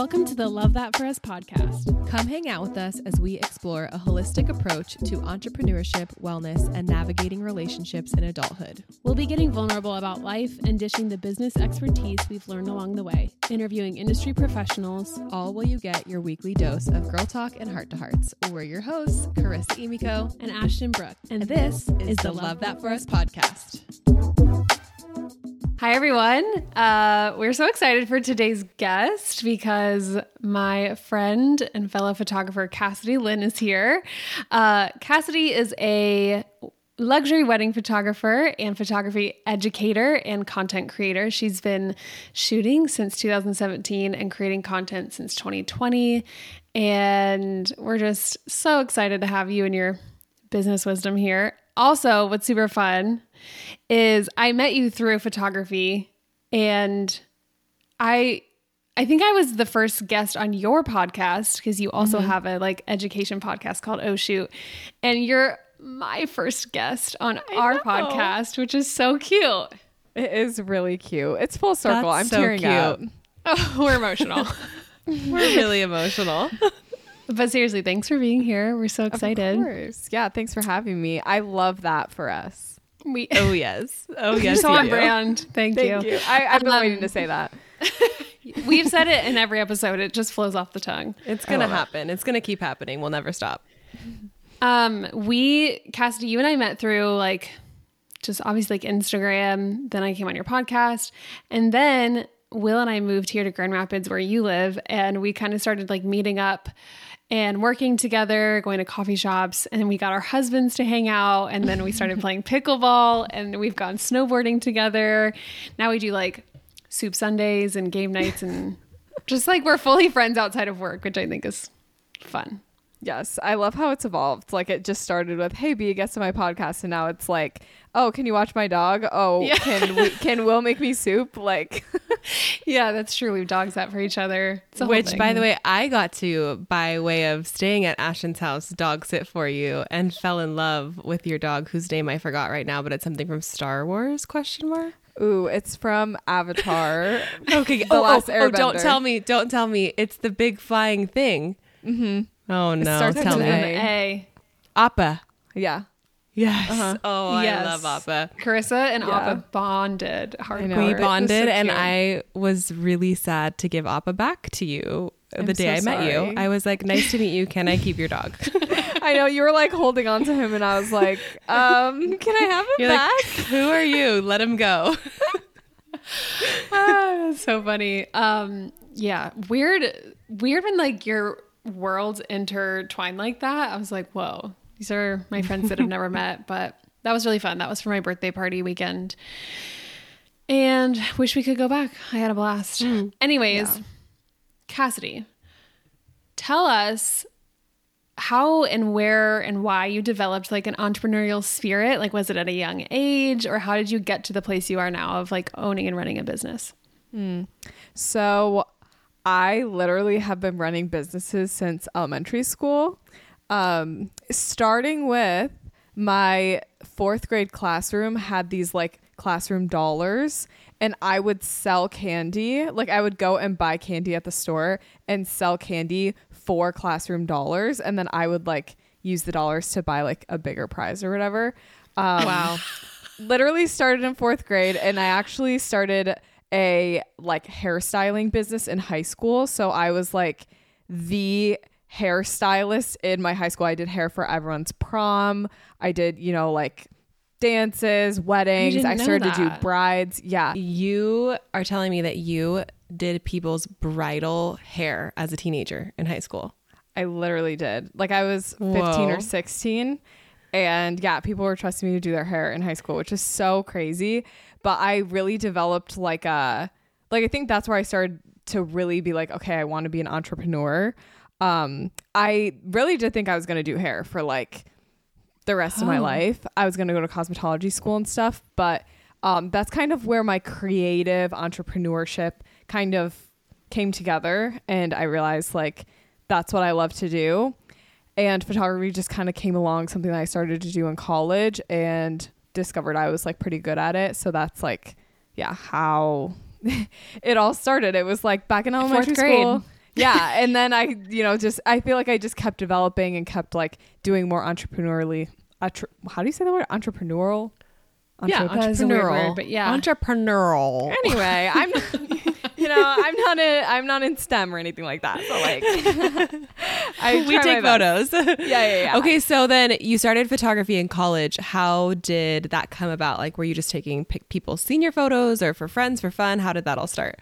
Welcome to the Love That For Us podcast. Come hang out with us as we explore a holistic approach to entrepreneurship, wellness, and navigating relationships in adulthood. We'll be getting vulnerable about life and dishing the business expertise we've learned along the way, interviewing industry professionals, all while you get your weekly dose of girl talk and heart to hearts. We're your hosts, Carissa Emiko and Ashton Brook. And, this is, is the Love That For Us podcast. Hi, everyone. Uh, we're so excited for today's guest because my friend and fellow photographer Cassidy Lynne is here. Uh, Cassidy is a luxury wedding photographer and photography educator and content creator. She's been shooting since 2017 and creating content since 2020. And we're just so excited to have you and your business wisdom here. Also, what's super fun is I met you through photography and I I think I was the first guest on your podcast because you also mm-hmm. have a like education podcast called Oh Shoot and you're my first guest on I our know. podcast which is so cute. It is really cute. It's full circle. That's I'm so tearing cute. up. Oh, we're emotional. we're really emotional. But seriously, thanks for being here. We're so excited. Of course. Yeah, thanks for having me. I love that for us. We Oh yes. Oh yes. so on brand. Thank, Thank you. you. I, have been um, waiting to say that. We've said it in every episode. It just flows off the tongue. It's gonna happen. It. It's gonna keep happening. We'll never stop. Um, we Cassidy, you and I met through like just obviously like Instagram. Then I came on your podcast, and then Will and I moved here to Grand Rapids where you live, and we kind of started like meeting up and working together, going to coffee shops, and we got our husbands to hang out, and then we started playing pickleball, and we've gone snowboarding together. Now we do like soup Sundays and game nights, and just like we're fully friends outside of work, which I think is fun. Yes, I love how it's evolved. Like it just started with, "Hey, be a guest on my podcast," and now it's like, "Oh, can you watch my dog? Oh, yeah. can we, can Will make me soup?" Like, yeah, that's true. We've dogs that for each other. Which, by the way, I got to by way of staying at Ashton's house, dog sit for you, and fell in love with your dog, whose name I forgot right now, but it's something from Star Wars? Question mark. Ooh, it's from Avatar. okay, the oh, last oh, oh, don't tell me, don't tell me. It's the big flying thing. Mm-hmm. Oh no! It starts Tell with me. an A. Appa. Yeah. Yes. Uh-huh. Oh, yes. I love Appa. Carissa and yeah. Appa bonded hardcore. We bonded, so and I was really sad to give Appa back to you I'm the day so I met you. I was like, "Nice to meet you. Can I keep your dog?" I know you were like holding on to him, and I was like, um, "Can I have him You're back?" Like, Who are you? Let him go. ah, so funny. Um, yeah, weird. Weird when like you're worlds intertwine like that, I was like, whoa, these are my friends that I've never met. But that was really fun. That was for my birthday party weekend. And wish we could go back. I had a blast. Mm. Anyways, yeah. Cassidy, tell us how and where and why you developed like an entrepreneurial spirit. Like, was it at a young age, or how did you get to the place you are now of like owning and running a business? Mm. So, I literally have been running businesses since elementary school. Um, starting with my fourth grade classroom had these like classroom dollars and I would sell candy. Like I would go and buy candy at the store and sell candy for classroom dollars. And then I would like use the dollars to buy like a bigger prize or whatever. Um, wow. literally started in fourth grade and I actually started a like hairstyling business in high school. So I was like the hairstylist in my high school. I did hair for everyone's prom. I did, you know, like dances, weddings. I started to do brides. Yeah. You are telling me that you did people's bridal hair as a teenager in high school. I literally did. Like I was 15 Whoa. or 16 and yeah, people were trusting me to do their hair in high school, which is so crazy but I really developed like a like I think that's where I started to really be like, okay, I want to be an entrepreneur. Um, I really did think I was gonna do hair for like the rest oh. of my oh. life. I was gonna go to cosmetology school and stuff, but um, that's kind of where my creative entrepreneurship kind of came together, and I realized like that's what I love to do. And photography just kind of came along, something that I started to do in college, and discovered I was like pretty good at it. So that's like, yeah, how it all started. It was like back in elementary school. yeah, and then I, you know, just I feel like I just kept developing and kept like doing more entrepreneurially. Entre- how do you say the word entrepreneurial? yeah, That is a weird entrepreneurial. word, but yeah. entrepreneurial. Anyway, I'm, you know, I'm not in, I'm not in STEM or anything like that. So like, I we take photos. Yeah, yeah, yeah. Okay, so then you started photography in college. How did that come about? Like, were you just taking pic- people's senior photos or for friends for fun? How did that all start?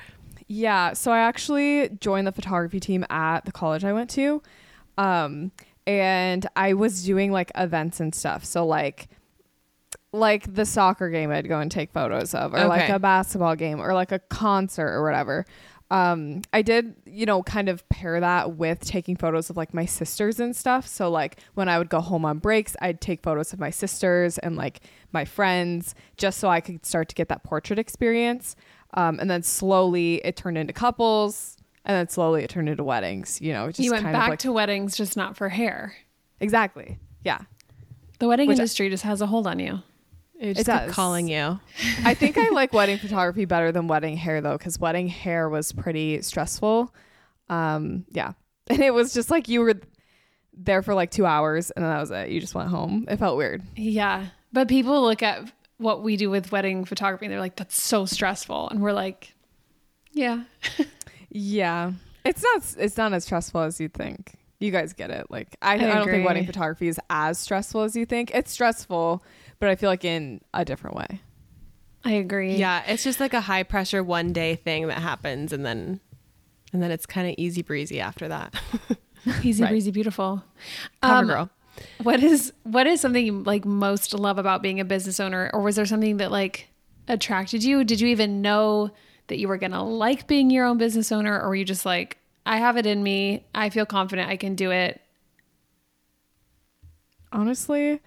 Yeah, so I actually joined the photography team at the college I went to. Um and I was doing like events and stuff. So like like the soccer game I'd go and take photos of or like a basketball game or like a concert or whatever. Um I did, you know, kind of pair that with taking photos of like my sisters and stuff. So like when I would go home on breaks, I'd take photos of my sisters and like my friends just so I could start to get that portrait experience. Um, and then slowly it turned into couples, and then slowly it turned into weddings. You know, just you went back like to weddings, just not for hair. exactly, yeah. The wedding Which I- industry just has a hold on you. It just kept calling you. I think I like wedding photography better than wedding hair though, because wedding hair was pretty stressful. Um, yeah, and it was just like you were there for like two hours, and then that was it. You just went home. It felt weird. Yeah. But people look at what we do with wedding photography and they're like, that's so stressful. And we're like, yeah. Yeah, it's not. It's not as stressful as you think. You guys get it. Like I, I, I don't think wedding photography is as stressful as you think. It's stressful, but I feel like in a different way. I agree. Yeah, it's just like a high pressure one day thing that happens, and then and then it's kind of easy breezy after that. Easy Right. breezy, beautiful. Cover Um, girl. What is what is something you like most love about being a business owner, or was there something that like attracted you? Did you even know that you were gonna like being your own business owner, or were you just like, I have it in me, I feel confident, I can do it? Honestly,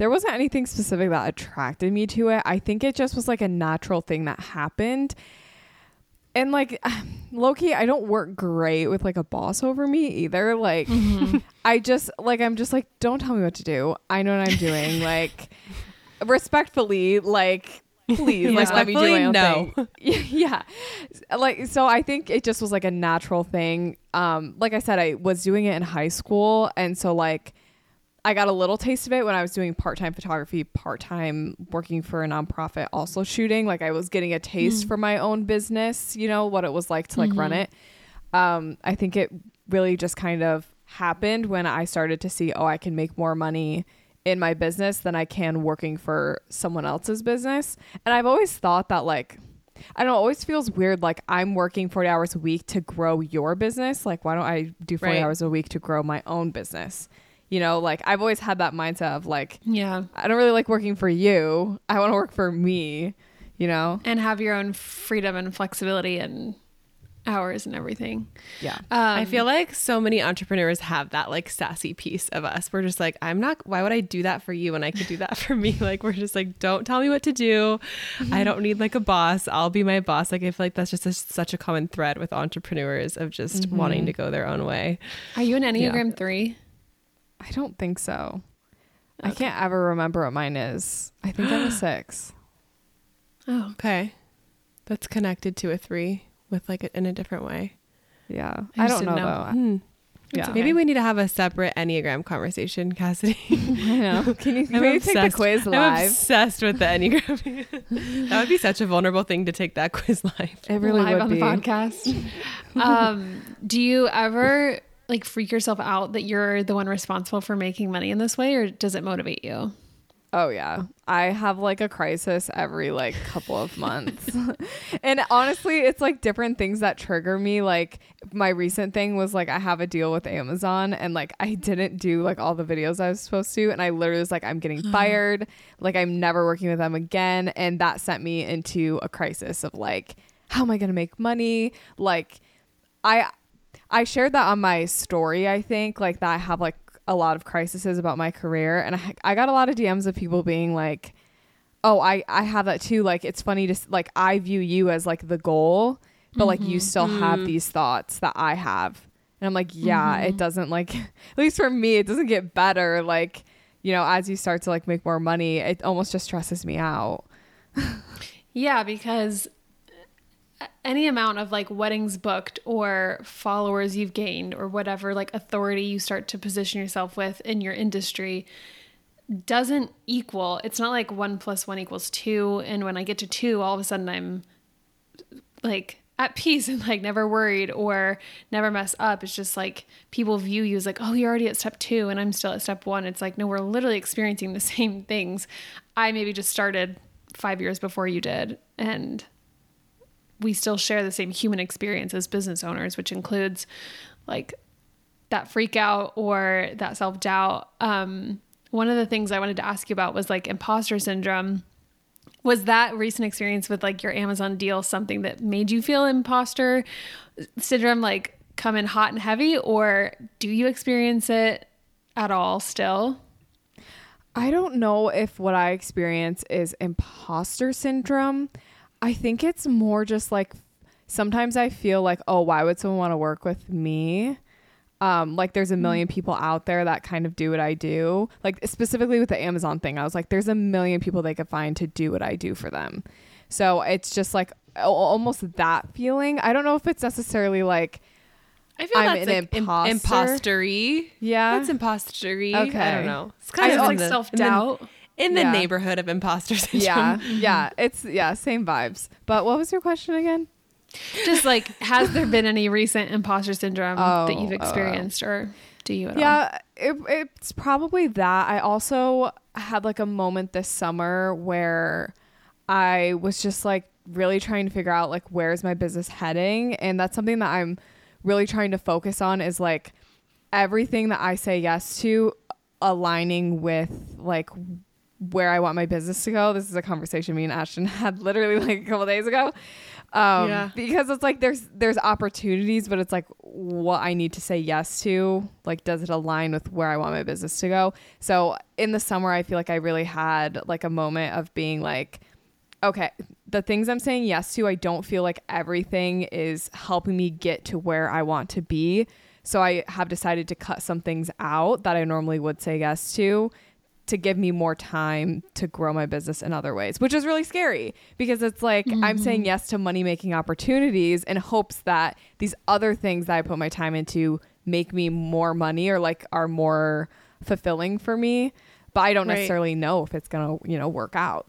there wasn't anything specific that attracted me to it. I think it just was like a natural thing that happened. And like Loki, I don't work great with like a boss over me either. Like I just like I'm just like, don't tell me what to do. I know what I'm doing. like respectfully, like please, like let me do my own Respectfully, thing. yeah. Like so I think it just was like a natural thing. Um, like I said, I was doing it in high school and so like I got a little taste of it when I was doing part time photography, part time working for a nonprofit, also shooting. Like I was getting a taste for my own business, you know, what it was like to like run it. Um, I think it really just kind of happened when I started to see, oh, I can make more money in my business than I can working for someone else's business. And I've always thought that like I don't know, it always feels weird like I'm working 40 hours a week to grow your business. Like why don't I do 40 Right. hours a week to grow my own business? You know, like I've always had that mindset of like Yeah. I don't really like working for you. I want to work for me, you know? And have your own freedom and flexibility and hours and everything. Yeah. Um, I feel like so many entrepreneurs have that like sassy piece of us. We're just like, I'm not, why would I do that for you when I could do that for me? Like, we're just like, don't tell me what to do. I don't need like a boss. I'll be my boss. Like, I feel like that's just a, such a common thread with entrepreneurs of just wanting to go their own way. Are you an Enneagram 3? I don't think so. I can't ever remember what mine is. I think I'm a six. Oh. Okay. That's connected to a three with like a, in a different way. Yeah. I I, don't know, know. though. Hmm. Yeah. okay. Maybe we need to have a separate Enneagram conversation, Cassidy. I know. Can you, can you take the obsessed- quiz I'm live? obsessed with the Enneagram. that would be such a vulnerable thing to take that quiz live. It really live would on be. the podcast. um, do you ever like freak yourself out that you're the one responsible for making money in this way, or does it motivate you? Oh yeah. I have like a crisis every like couple of months. and honestly, it's like different things that trigger me. Like my recent thing was like I have a deal with Amazon and like I didn't do like all the videos I was supposed to and I literally was like I'm getting fired. Like I'm never working with them again and that sent me into a crisis of like how am I going to make money? Like I I shared that on my story, I think, like that I have like a lot of crises about my career and I, I got a lot of DMs of people being like, "Oh, I I have that too. Like it's funny to like I view you as like the goal, but like you mm-hmm. still have mm. these thoughts that I have." And I'm like, "Yeah, it mm-hmm. doesn't like at least for me, it doesn't get better like, you know, as you start to like make more money, it almost just stresses me out." Yeah, because any amount of like weddings booked or followers you've gained or whatever like authority you start to position yourself with in your industry doesn't equal it's not like one plus one equals two and when i get to two all of a sudden i'm like at peace and like never worried or never mess up. It's just like people view you as like oh you're already at step two and i'm still at step one. It's like no we're literally experiencing the same things i maybe just started five years before you did and we still share the same human experience as business owners, which includes like that freak out or that self doubt. Um, one of the things I wanted to ask you about was like imposter syndrome. Was that recent experience with like your Amazon deal something that made you feel imposter syndrome like come in hot and heavy, or do you experience it at all still? I don't know if what I experience is imposter syndrome. I think it's more just like sometimes I feel like, oh, why would someone want to work with me? Um, like there's a mm. million people out there that kind of do what I do. Like specifically with the Amazon thing, I was like, there's a million people they could find to do what I do for them. So it's just like almost that feeling. I don't know if it's necessarily like I feel I'm that's an like imposter. impostery. Yeah, that's impostery. Okay, I don't know. It's kind I of like self doubt in the yeah. neighborhood of imposter syndrome. Yeah, yeah, it's yeah, same vibes. But what was your question again? Just like, has there been any recent imposter syndrome oh, that you've oh, oh. experienced, or do you? yeah, it, it's probably that. I also had like a moment this summer where I was just like really trying to figure out like where's my business heading, and that's something that I'm really trying to focus on is like everything that I say yes to aligning with like where I want my business to go. This is a conversation me and Ashton had literally like a couple days ago. Um, yeah. because it's like there's there's opportunities, but it's like what I need to say yes to. Like, does it align with where I want my business to go? So in the summer, I feel like I really had like a moment of being like, okay, the things I'm saying yes to, I don't feel like everything is helping me get to where I want to be. So I have decided to cut some things out that I normally would say yes to to give me more time to grow my business in other ways, which is really scary because it's like mm-hmm. I'm saying yes to money making opportunities in hopes that these other things that I put my time into make me more money or like are more fulfilling for me. But I don't right. necessarily know if it's going to, you know, work out.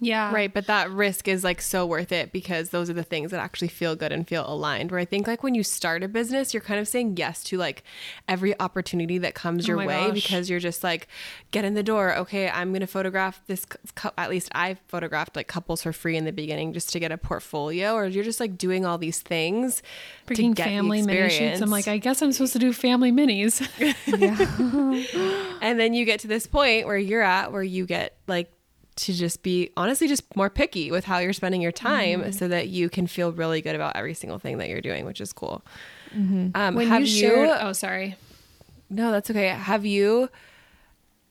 Yeah. Right. But that risk is like so worth it because those are the things that actually feel good and feel aligned. Where I think like when you start a business, you're kind of saying yes to like every opportunity that comes oh your way gosh. because you're just like, get in the door. Okay, I'm going to photograph this. At least I photographed like couples for free in the beginning just to get a portfolio, or you're just like doing all these things. Freaking family mini shoots. I'm like, I guess I'm supposed to do family minis. and then you get to this point where you're at where you get like to just be honestly just more picky with how you're spending your time mm-hmm. so that you can feel really good about every single thing that you're doing, which is cool. Mm-hmm. Um, when have you, shared, oh, sorry. No, that's okay. Have you,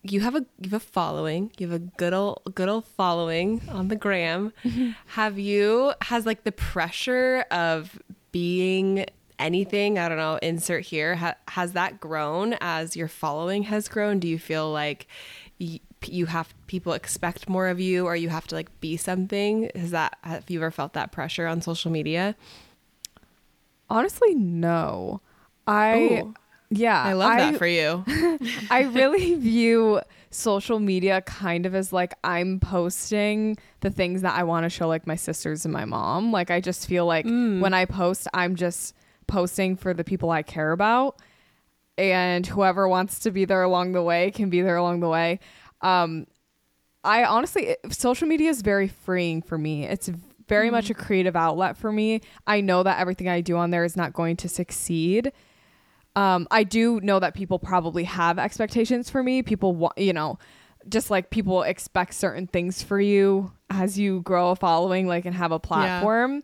you have a, you have a following, you have a good old, good old following on the gram. Mm-hmm. Have you, has like the pressure of being anything, I don't know, insert here, ha- has that grown as your following has grown? Do you feel like you have people expect more of you or you have to like be something? Has that have you ever felt that pressure on social media? Honestly no. I Ooh. yeah i love I, that for you. I really view social media kind of as like i'm posting the things that i want to show like my sisters and my mom. Like i just feel like mm. when i post i'm just posting for the people i care about. And whoever wants to be there along the way can be there along the way um, I honestly, social media is very freeing for me. It's very mm much a mm-hmm. creative outlet for me. I know that everything I do on there is not going to succeed. Um, I do know that people probably have expectations for me. People want, you know, just like people expect certain things for you as you grow a following, like and have a platform.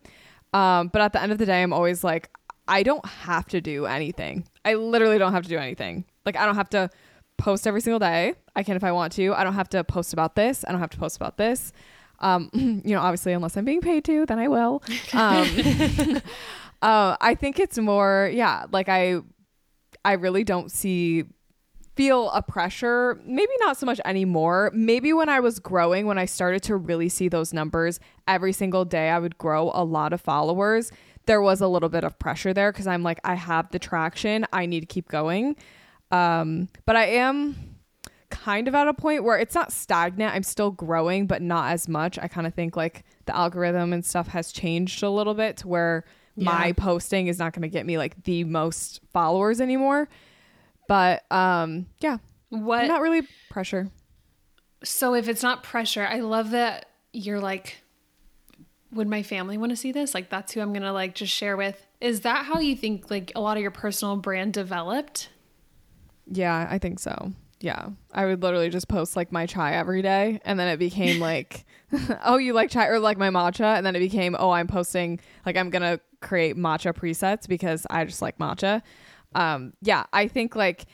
Yeah. Um, but at the end of the day, I'm always like, I don't have to do anything. I literally don't have to do anything. Like I don't have to post every single day. I can if I want to. I don't have to post about this. I don't have to post about this. Um, you know, obviously, unless I'm being paid to, then I will. Um, uh, I think it's more, yeah, like I, I really don't see feel a pressure, maybe not so much anymore. Maybe when I was growing, when I started to really see those numbers every single day, I would grow a lot of followers. There was a little bit of pressure there because I'm like, I have the traction, I need to keep going. Um, but I am kind of at a point where it's not stagnant. I'm still growing, but not as much. I kind of think like the algorithm and stuff has changed a little bit to where yeah. my posting is not going to get me like the most followers anymore. But um, yeah, what? Not really pressure. So if it's not pressure, I love that you're like, would my family want to see this? Like that's who I'm gonna like just share with. Is that how you think like a lot of your personal brand developed? Yeah, I think so. Yeah. I would literally just post like my chai every day and then it became like oh you like chai or like my matcha and then it became oh I'm posting like I'm going to create matcha presets because I just like matcha um yeah i think like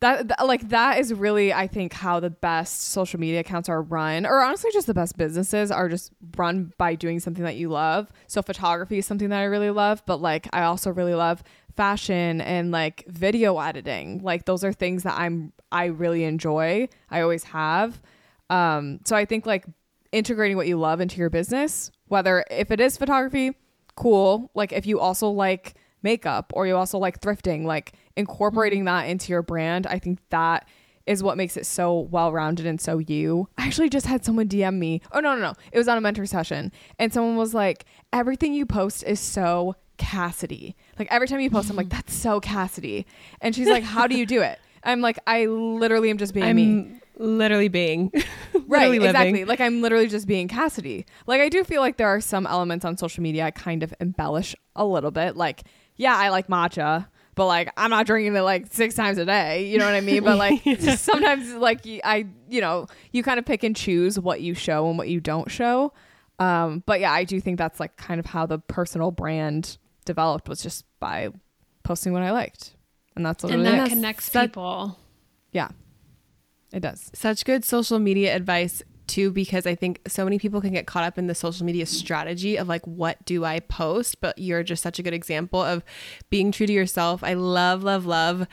that, that, like that is really i think how the best social media accounts are run or honestly just the best businesses are just run by doing something that you love so photography is something that i really love but like i also really love fashion and like video editing like those are things that i'm i really enjoy i always have um so i think like integrating what you love into your business whether if it is photography cool like if you also like makeup or you also like thrifting, like incorporating mm-hmm. that into your brand, I think that is what makes it so well rounded and so you. I actually just had someone DM me. Oh, no, no, no. It was on a mentor session. And someone was like, everything you post is so Cassidy. Like every time you post, I'm like, that's so Cassidy. And she's like, how do you do it? I'm like, I literally am just being I'm me. Literally being. right, living. exactly. Like I'm literally just being Cassidy. Like I do feel like there are some elements on social media I kind of embellish a little bit. Like yeah, I like matcha, but like I'm not drinking it like six times a day. You know what I mean? But like yeah. sometimes like I, you know, you kind of pick and choose what you show and what you don't show. Um, but yeah, I do think that's like kind of how the personal brand developed was just by posting what I liked, and that's and that connects people. Yeah, it does. Such good social media advice too because I think so many people can get caught up in the social media strategy of like what do I post but you're just such a good example of being true to yourself. I love love love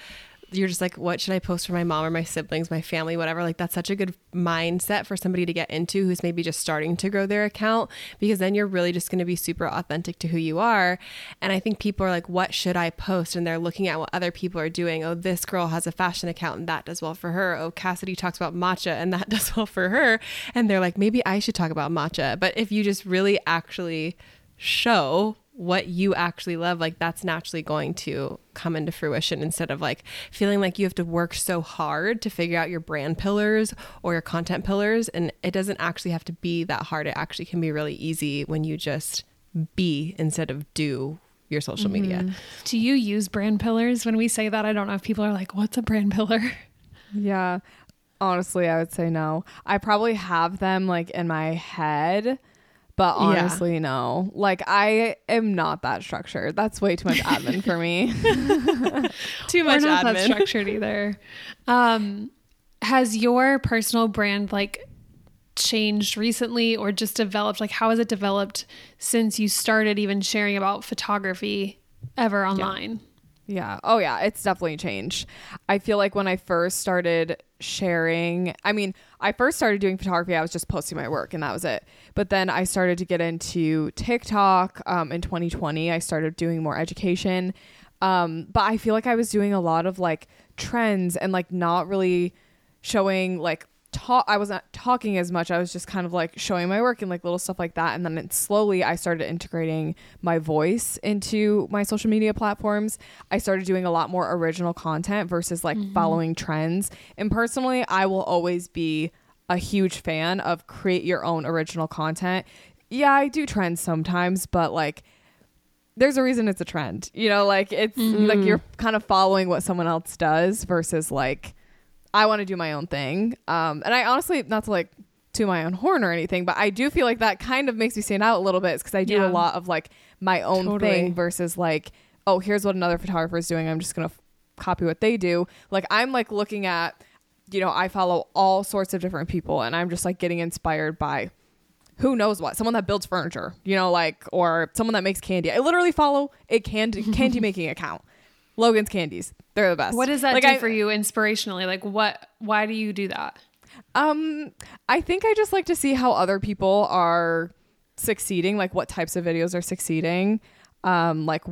you're just like, what should I post for my mom or my siblings, my family, whatever. Like that's such a good mindset for somebody to get into who's maybe just starting to grow their account because then you're really just going to be super authentic to who you are. And I think people are like, what should I post? And they're looking at what other people are doing. Oh, this girl has a fashion account and that does well for her. Oh, Cassidy talks about matcha and that does well for her. And they're like, maybe I should talk about matcha. But if you just really actually show what you actually love, like that's naturally going to come into fruition instead of like feeling like you have to work so hard to figure out your brand pillars or your content pillars. And it doesn't actually have to be that hard. It actually can be really easy when you just be instead of do your social mm-hmm. media. Do you use brand pillars? When we say that, I don't know if people are like, what's a brand pillar? Yeah. Honestly, I would say no. I probably have them like in my head but honestly, yeah. no. Like I am not that structured. That's way too much admin for me. too much We're not admin. that structured either. Um, has your personal brand like changed recently or just developed? Like how has it developed since you started even sharing about photography ever online? Yeah. yeah. Oh yeah, it's definitely changed. I feel like when I first started sharing. I mean, I first started doing photography, I was just posting my work and that was it. But then I started to get into TikTok um, in 2020. I started doing more education. Um, but I feel like I was doing a lot of like trends and like not really showing like talk I wasn't talking as much. I was just kind of like showing my work and like little stuff like that. And then it, slowly I started integrating my voice into my social media platforms. I started doing a lot more original content versus like mm-hmm. following trends. And personally, I will always be a huge fan of create your own original content. Yeah, I do trends sometimes, but like there's a reason it's a trend. You know, like it's mm-hmm. like you're kind of following what someone else does versus like I want to do my own thing. Um, and I honestly, not to like to my own horn or anything, but I do feel like that kind of makes me stand out a little bit because I do yeah. a lot of like my own totally. thing versus like, oh, here's what another photographer is doing. I'm just going to f- copy what they do. Like, I'm like looking at, you know, I follow all sorts of different people and I'm just like getting inspired by who knows what someone that builds furniture you know like or someone that makes candy i literally follow a candy candy making account logan's candies They're the best. What does that like do I, for you inspirationally? Like what why do you do that? Um, I think I just like to see how other people are succeeding, like what types of videos are succeeding. Um, like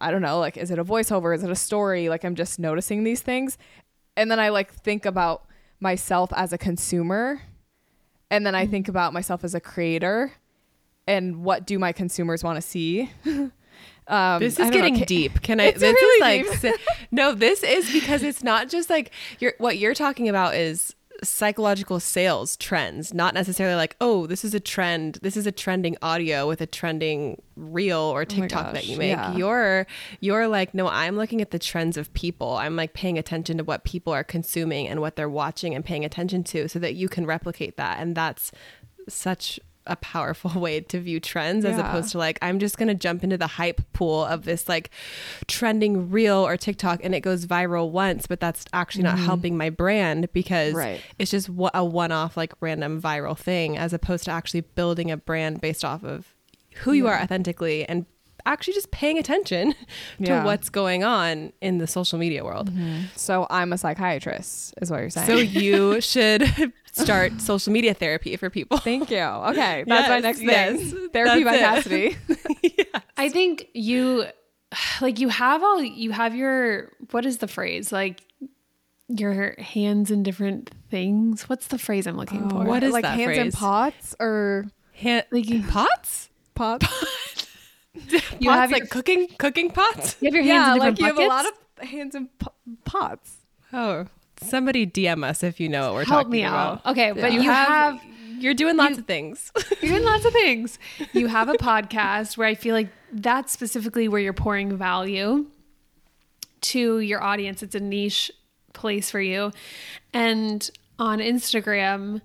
I don't know, like is it a voiceover? Is it a story? Like I'm just noticing these things. And then I like think about myself as a consumer. And then I think Mm-hmm. about myself as a creator and what do my consumers want to see? um, This is don't know, getting deep. Can I? It's this really is like no. This is because it's not just like you're. What you're talking about is psychological sales trends, not necessarily like oh, this is a trend. This is a trending audio with a trending reel or TikTok that gosh, you make. yeah. You're you're like no. I'm looking at the trends of people. I'm like paying attention to what people are consuming and what they're watching and paying attention to, so that you can replicate that. And that's such a powerful way to view trends as opposed to like I'm just going to jump into the hype pool of this like trending reel or TikTok and it goes viral once but that's actually not mm-hmm. helping my brand because Right. it's just a one-off like random viral thing as opposed to actually building a brand based off of who you are authentically and actually just paying attention to Yeah. what's going on in the social media world. Mm-hmm. So I'm a psychiatrist, is what you're saying. So you should start social media therapy for people. Thank you. Okay, that's my Yes, next thing. yes, Therapy by that's Cassidy. I think you like you have all you have your what is the phrase? Like your hands in different things. What's the phrase I'm looking oh, for? what is like hands in pots or Hand, Like you, pots? pots? you pots have like your, cooking cooking pots? you have your hands yeah, in like different you have a lot of hands in po- pots. Oh, somebody DM us if you know what we're Help talking me about. out. Okay, but You, you, have, have you're doing lots of things. You're doing lots of things. You have a podcast where I feel like that's specifically where you're pouring value to your audience. It's a niche place for you. And on Instagram,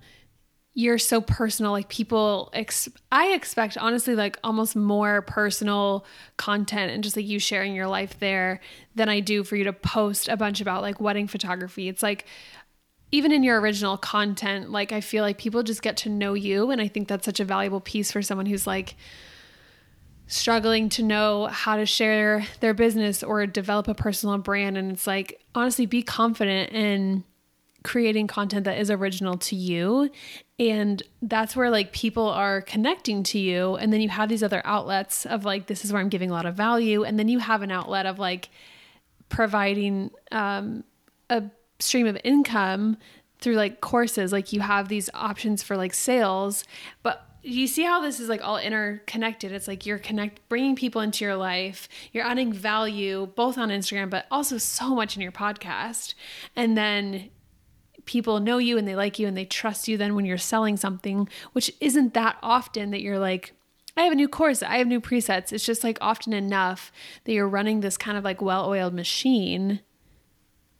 you're so personal. Like people, ex- I expect honestly, like almost more personal content and just like you sharing your life there than I do for you to post a bunch about like wedding photography. It's like, even in your original content, like I feel like people just get to know you. And I think that's such a valuable piece for someone who's like struggling to know how to share their business or develop a personal brand. And it's like, honestly, be confident in creating content that is original to you. And that's where like people are connecting to you. And then you have these other outlets of like, this is where I'm giving a lot of value. And then you have an outlet of like, providing um, a stream of income through like courses like you have these options for like sales but you see how this is like all interconnected it's like you're connect bringing people into your life you're adding value both on instagram but also so much in your podcast and then people know you and they like you and they trust you then when you're selling something which isn't that often that you're like I have a new course, I have new presets. It's just like often enough that you're running this kind of like well-oiled machine,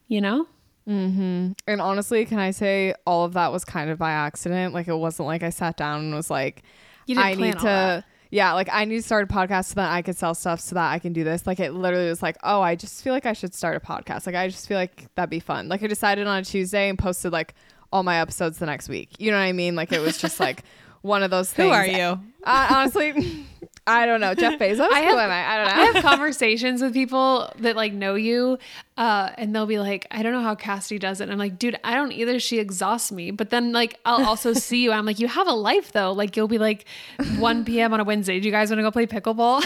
you know? Mm-hmm. And honestly, can I say all of that was kind of by accident? Like it wasn't like I sat down and was like, You didn't I plan need to. Yeah, like I need to start a podcast so that I could sell stuff so that I can do this. Like it literally was like, oh, I just feel like I should start a podcast. Like I just feel like that'd be fun. Like I decided on a Tuesday and posted like all my episodes the next week. You know what I mean? Like it was just like one of those things. Who are you? Uh, honestly, I don't know. Jeff Bezos? I have- Who am I? I don't know. I have conversations with people that like know you, uh, and they'll be like, I don't know how Cassidy does it. And I'm like, dude, I don't either. She exhausts me. But then like I'll also see you I'm like, you have a life though. Like you'll be like 1 p.m. on a Wednesday. Do you guys want to go play pickleball?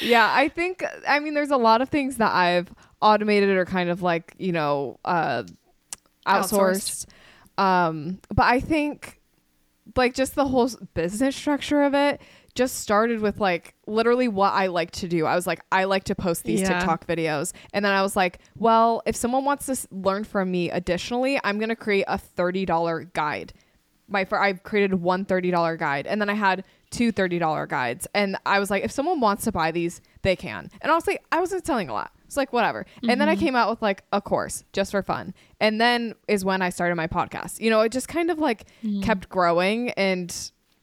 yeah, I think I mean there's a lot of things that I've automated or kind of like, you know, uh outsourced. Um but I think like just the whole business structure of it just started with like literally what I like to do. I was like I like to post these Yeah. TikTok videos. And then I was like, well, if someone wants to learn from me additionally, I'm going to create a $30 guide. My fir- I created one $30 guide and then I had two $30 guides. And I was like if someone wants to buy these they can. And honestly I wasn't selling a lot it's like whatever. And then I mm-hmm. came out with like a course just for fun. And then is when I started my podcast. You know it just kind of like mm-hmm. kept growing and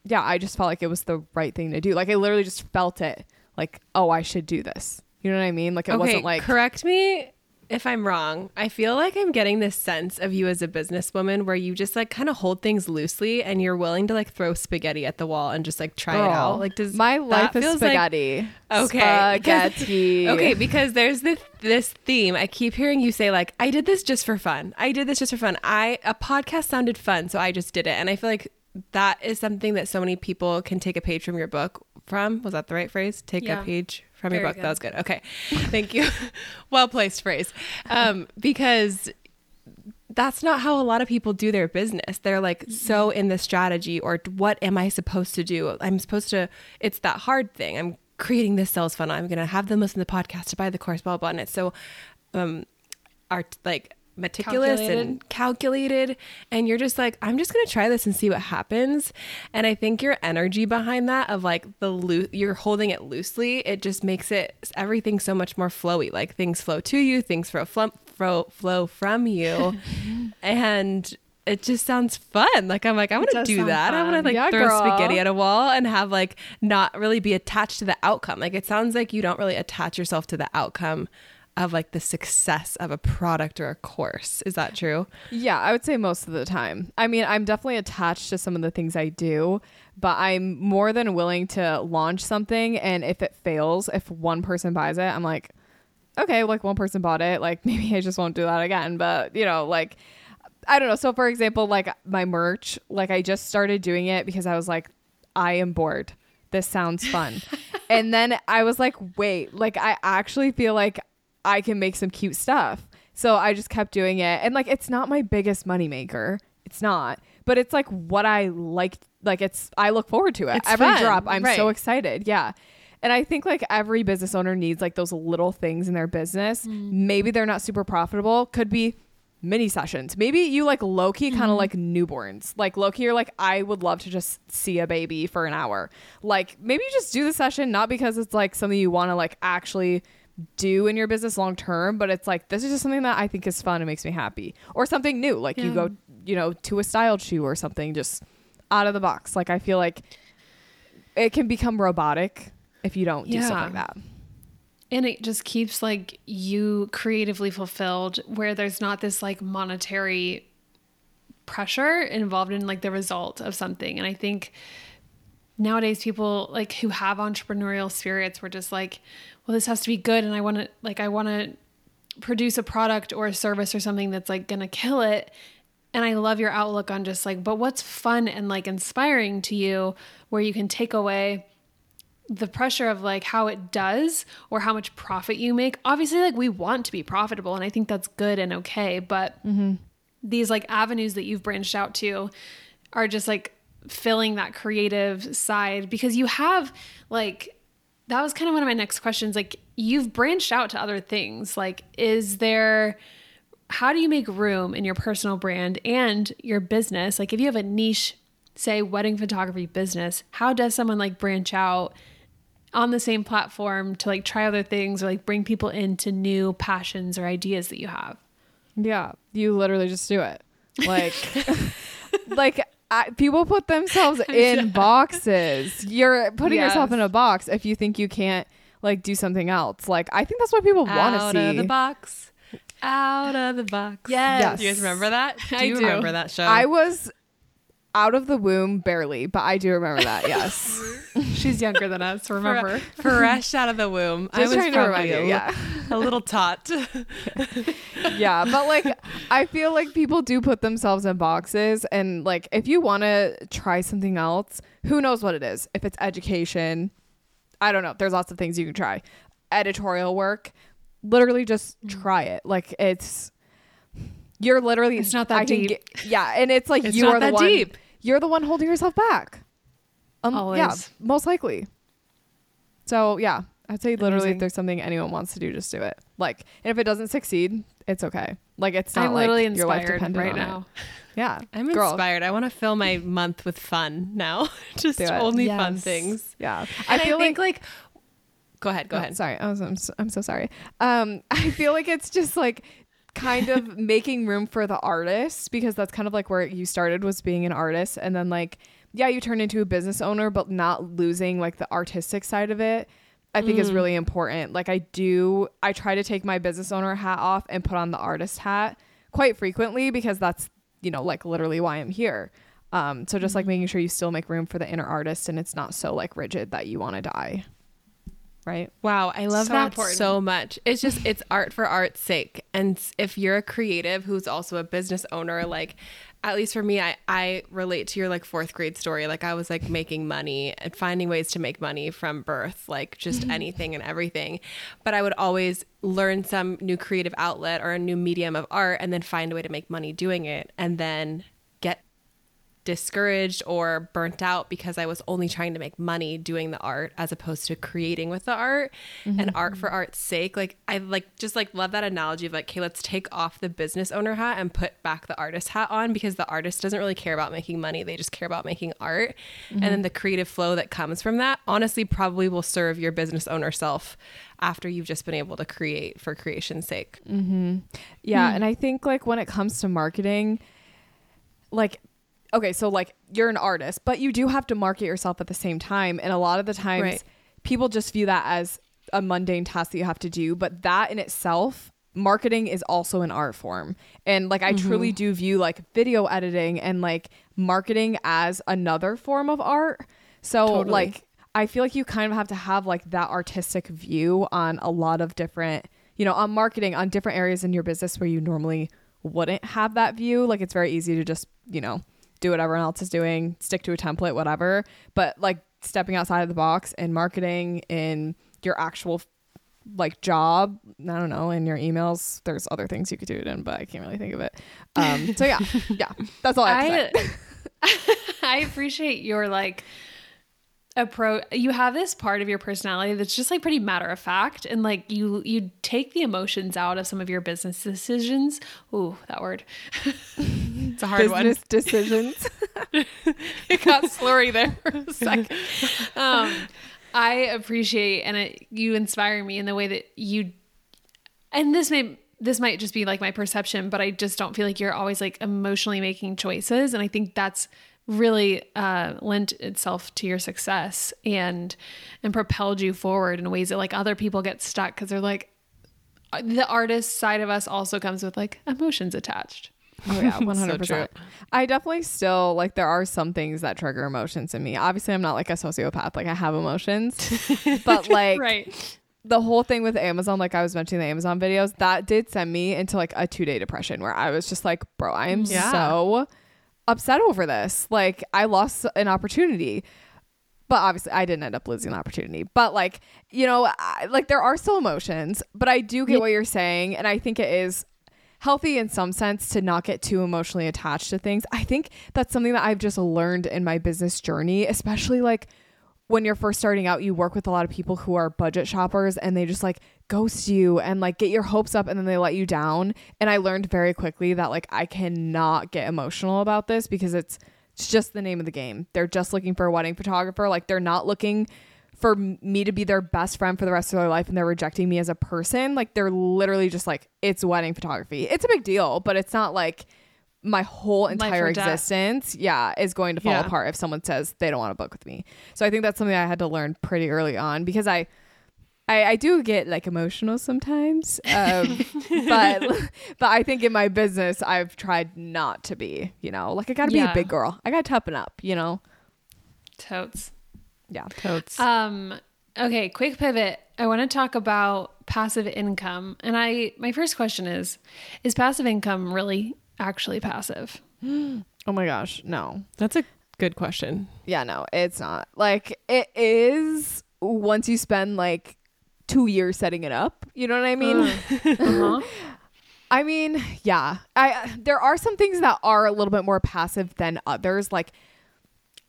yeah I just felt like it was the right thing to do. Like I literally just felt it. Like oh I should do this. You know what I mean? Like it wasn't like correct me if I'm wrong, I feel like I'm getting this sense of you as a businesswoman where you just like kind of hold things loosely and you're willing to like throw spaghetti at the wall and just like try it out. Like does my life is feels like- spaghetti? Okay. spaghetti. okay, because there's this this theme. I keep hearing you say like, I did this just for fun. I did this just for fun. I a podcast sounded fun, so I just did it. And I feel like that is something that so many people can take a page from your book from. Was that the right phrase? Take Yeah. a page from your Very book. good. That was good. Okay. Thank you. well placed phrase. Um, because that's not how a lot of people do their business. They're like so in the strategy or what am I supposed to do? I'm supposed to, it's that hard thing. I'm creating this sales funnel. I'm going to have them listen to the podcast to buy the course, blah, blah. And it's so, um, art like meticulous and calculated. And you're just like, I'm just going to try this and see what happens. And I think your energy behind that of like the loo- you're holding it loosely, it just makes it everything so much more flowy. Like things flow to you, things flow, flum- flow, flow from you. and it just sounds fun. Like I'm like, I want to do that. I want to like Yeah, throw girl. spaghetti at a wall and have like not really be attached to the outcome. Like it sounds like you don't really attach yourself to the outcome of like the success of a product or a course. Is that true? Yeah, I would say most of the time. I mean, I'm definitely attached to some of the things I do, but I'm more than willing to launch something. And if it fails, if one person buys it, I'm like, okay, like one person bought it. Like maybe I just won't do that again. But, you know, like, I don't know. So, for example, like my merch, like I just started doing it because I was like, I am bored. This sounds fun. and then I was like, wait, like I actually feel like I can make some cute stuff. So I just kept doing it. And like it's not my biggest money maker. It's not. But it's like what I like like it's I look forward to it. It's Every fun, drop I'm so excited. Yeah. And I think like every business owner needs like those little things in their business. Mm-hmm. Maybe they're not super profitable. Could be mini sessions. Maybe you like low key kind of mm-hmm. like newborns. Like low key, you're like, I would love to just see a baby for an hour. Like maybe you just do the session not because it's like something you want to like actually do in your business long term, but it's like this is just something that I think is fun and makes me happy. Or something new. Like you go, you know, to a styled shoot or something just out of the box. Like I feel like it can become robotic if you don't do stuff Yeah. like that. And it just keeps like you creatively fulfilled where there's not this like monetary pressure involved in like the result of something. And I think nowadays people like who have entrepreneurial spirits were just like, well, this has to be good and I want to like I want to produce a product or a service or something that's like going to kill it. And I love your outlook on just like, but what's fun and like inspiring to you where you can take away the pressure of like how it does or how much profit you make. Obviously, like we want to be profitable and I think that's good and okay, but mm-hmm. these like avenues that you've branched out to are just like filling that creative side because you have like that was kind of one of my next questions. Like you've branched out to other things. Like is there how do you make room in your personal brand and your business? Like if you have a niche say wedding photography business how does someone like branch out on the same platform to like try other things or like bring people into new passions or ideas that you have? Yeah, you literally just do it. Like, like I, people put themselves in boxes. You're putting yourself in a box if you think you can't like do something else. Like, I think that's what people want to see. Out of the box. Out of the box. Yes. Do you guys remember that? Do I you do. remember that show? I was out of the womb barely, but I do remember that. Yes, she's younger than us remember fresh out of the womb. I was trying to remind you. Yeah, a little tot. yeah, but like I feel like people do put themselves in boxes, and like if you want to try something else, who knows what it is? If it's education, I don't know. There's lots of things you can try. Editorial work, literally just mm. try it. Like it's you're literally It's not that I deep. get- yeah, and it's like It's you not are the that one. deep. You're the one holding yourself back. Um, Yeah, most likely. So yeah, I'd say literally Amazing. if there's something anyone wants to do, just do it. Like, and if it doesn't succeed, it's okay. Like it's not i'm like literally your life inspired dependent right on it. now Yeah, I'm Girl. inspired. I want to fill my month with fun now. Just Do it. only fun things. Yeah, And I, think like, like go ahead, go Oh, ahead. Sorry, I was, I'm, so, I'm so sorry. Um, I feel like it's just like kind of making room for the artist because that's kind of like where you started was being an artist, and then like yeah, you turn into a business owner, but not losing like the artistic side of it. I think is really important. Like I do I try to take my business owner hat off and put on the artist hat quite frequently because that's, you know, like literally why I'm here. Um, so just like making sure you still make room for the inner artist and it's not so like rigid that you want to die. Right? Wow, I love So that important. so much. It's just it's art for art's sake. And if you're a creative who's also a business owner, like at least for me, I I relate to your like fourth grade story. Like I was like making money and finding ways to make money from birth, like just mm-hmm. anything and everything. But I would always learn some new creative outlet or a new medium of art and then find a way to make money doing it and then discouraged or burnt out because I was only trying to make money doing the art as opposed to creating with the art and art mm-hmm. for art's sake. Like I like just like love that analogy of like, okay, let's take off the business owner hat and put back the artist hat on because the artist doesn't really care about making money. They just care about making art. And then mm-hmm. the creative flow that comes from that honestly probably will serve your business owner self after you've just been able to create for creation's sake. Mm-hmm. Yeah, hmm. and I think like when it comes to marketing, like okay, so like you're an artist, but you do have to market yourself at the same time, and a lot of the times Right. people just view that as a mundane task that you have to do, but that in itself marketing is also an art form. And like I mm-hmm. truly do view like video editing and like marketing as another form of art. So Totally. like I feel like you kind of have to have like that artistic view on a lot of different, you know, on marketing on different areas in your business where you normally wouldn't have that view. Like it's very easy to just, you know, do what everyone else is doing, stick to a template, whatever. But like stepping outside of the box and marketing in your actual like job, I don't know, in your emails, there's other things you could do it in, but I can't really think of it. Um, so yeah, yeah, that's all I have to say. I I appreciate your like approach. You have this part of your personality that's just like pretty matter of fact, and like you you take the emotions out of some of your business decisions. Ooh, that word. It's a hard one. Business decisions. it got slurry there for a second. Um, I appreciate and it, you inspire me in the way that you, and this may this might just be like my perception, but I just don't feel like you're always like emotionally making choices, and I think that's really uh, lent itself to your success and and propelled you forward in ways that like other people get stuck because they're like the artist side of us also comes with like emotions attached. Oh yeah, one hundred percent. I definitely still like there are some things that trigger emotions in me. Obviously, I'm not like a sociopath; like I have emotions, but like right. the whole thing with Amazon, like I was mentioning the Amazon videos, that did send me into like a two day depression where I was just like, bro, I am Yeah. so upset over this. Like I lost an opportunity. But obviously, I didn't end up losing the opportunity. But like, you know, I, like there are still emotions. But I do get what you're saying, and I think it is healthy in some sense to not get too emotionally attached to things. I think that's something that I've just learned in my business journey, especially like when you're first starting out, you work with a lot of people who are budget shoppers and they just like ghost you and like get your hopes up and then they let you down. And I learned very quickly that like I cannot get emotional about this because it's it's just the name of the game. They're just looking for a wedding photographer. Like they're not looking for me to be their best friend for the rest of their life and they're rejecting me as a person. Like they're literally just like it's wedding photography. It's a big deal, but it's not like my whole entire or death. existence, yeah, is going to fall Yeah. apart if someone says they don't want to book with me. So I think that's something I had to learn pretty early on because I I, I do get like emotional sometimes, um, but but I think in my business I've tried not to be. You know, like I got to be a big girl. I got to toughen up. You know, Totes. yeah. Totes. Um, okay, quick pivot. I want to talk about passive income. And I my first question is is passive income really actually passive? Oh my gosh, no. That's a good question. Yeah, no, it's not. Like it is once you spend like two years setting it up. You know what I mean? Uh-huh. I mean, yeah. I there are some things that are a little bit more passive than others. Like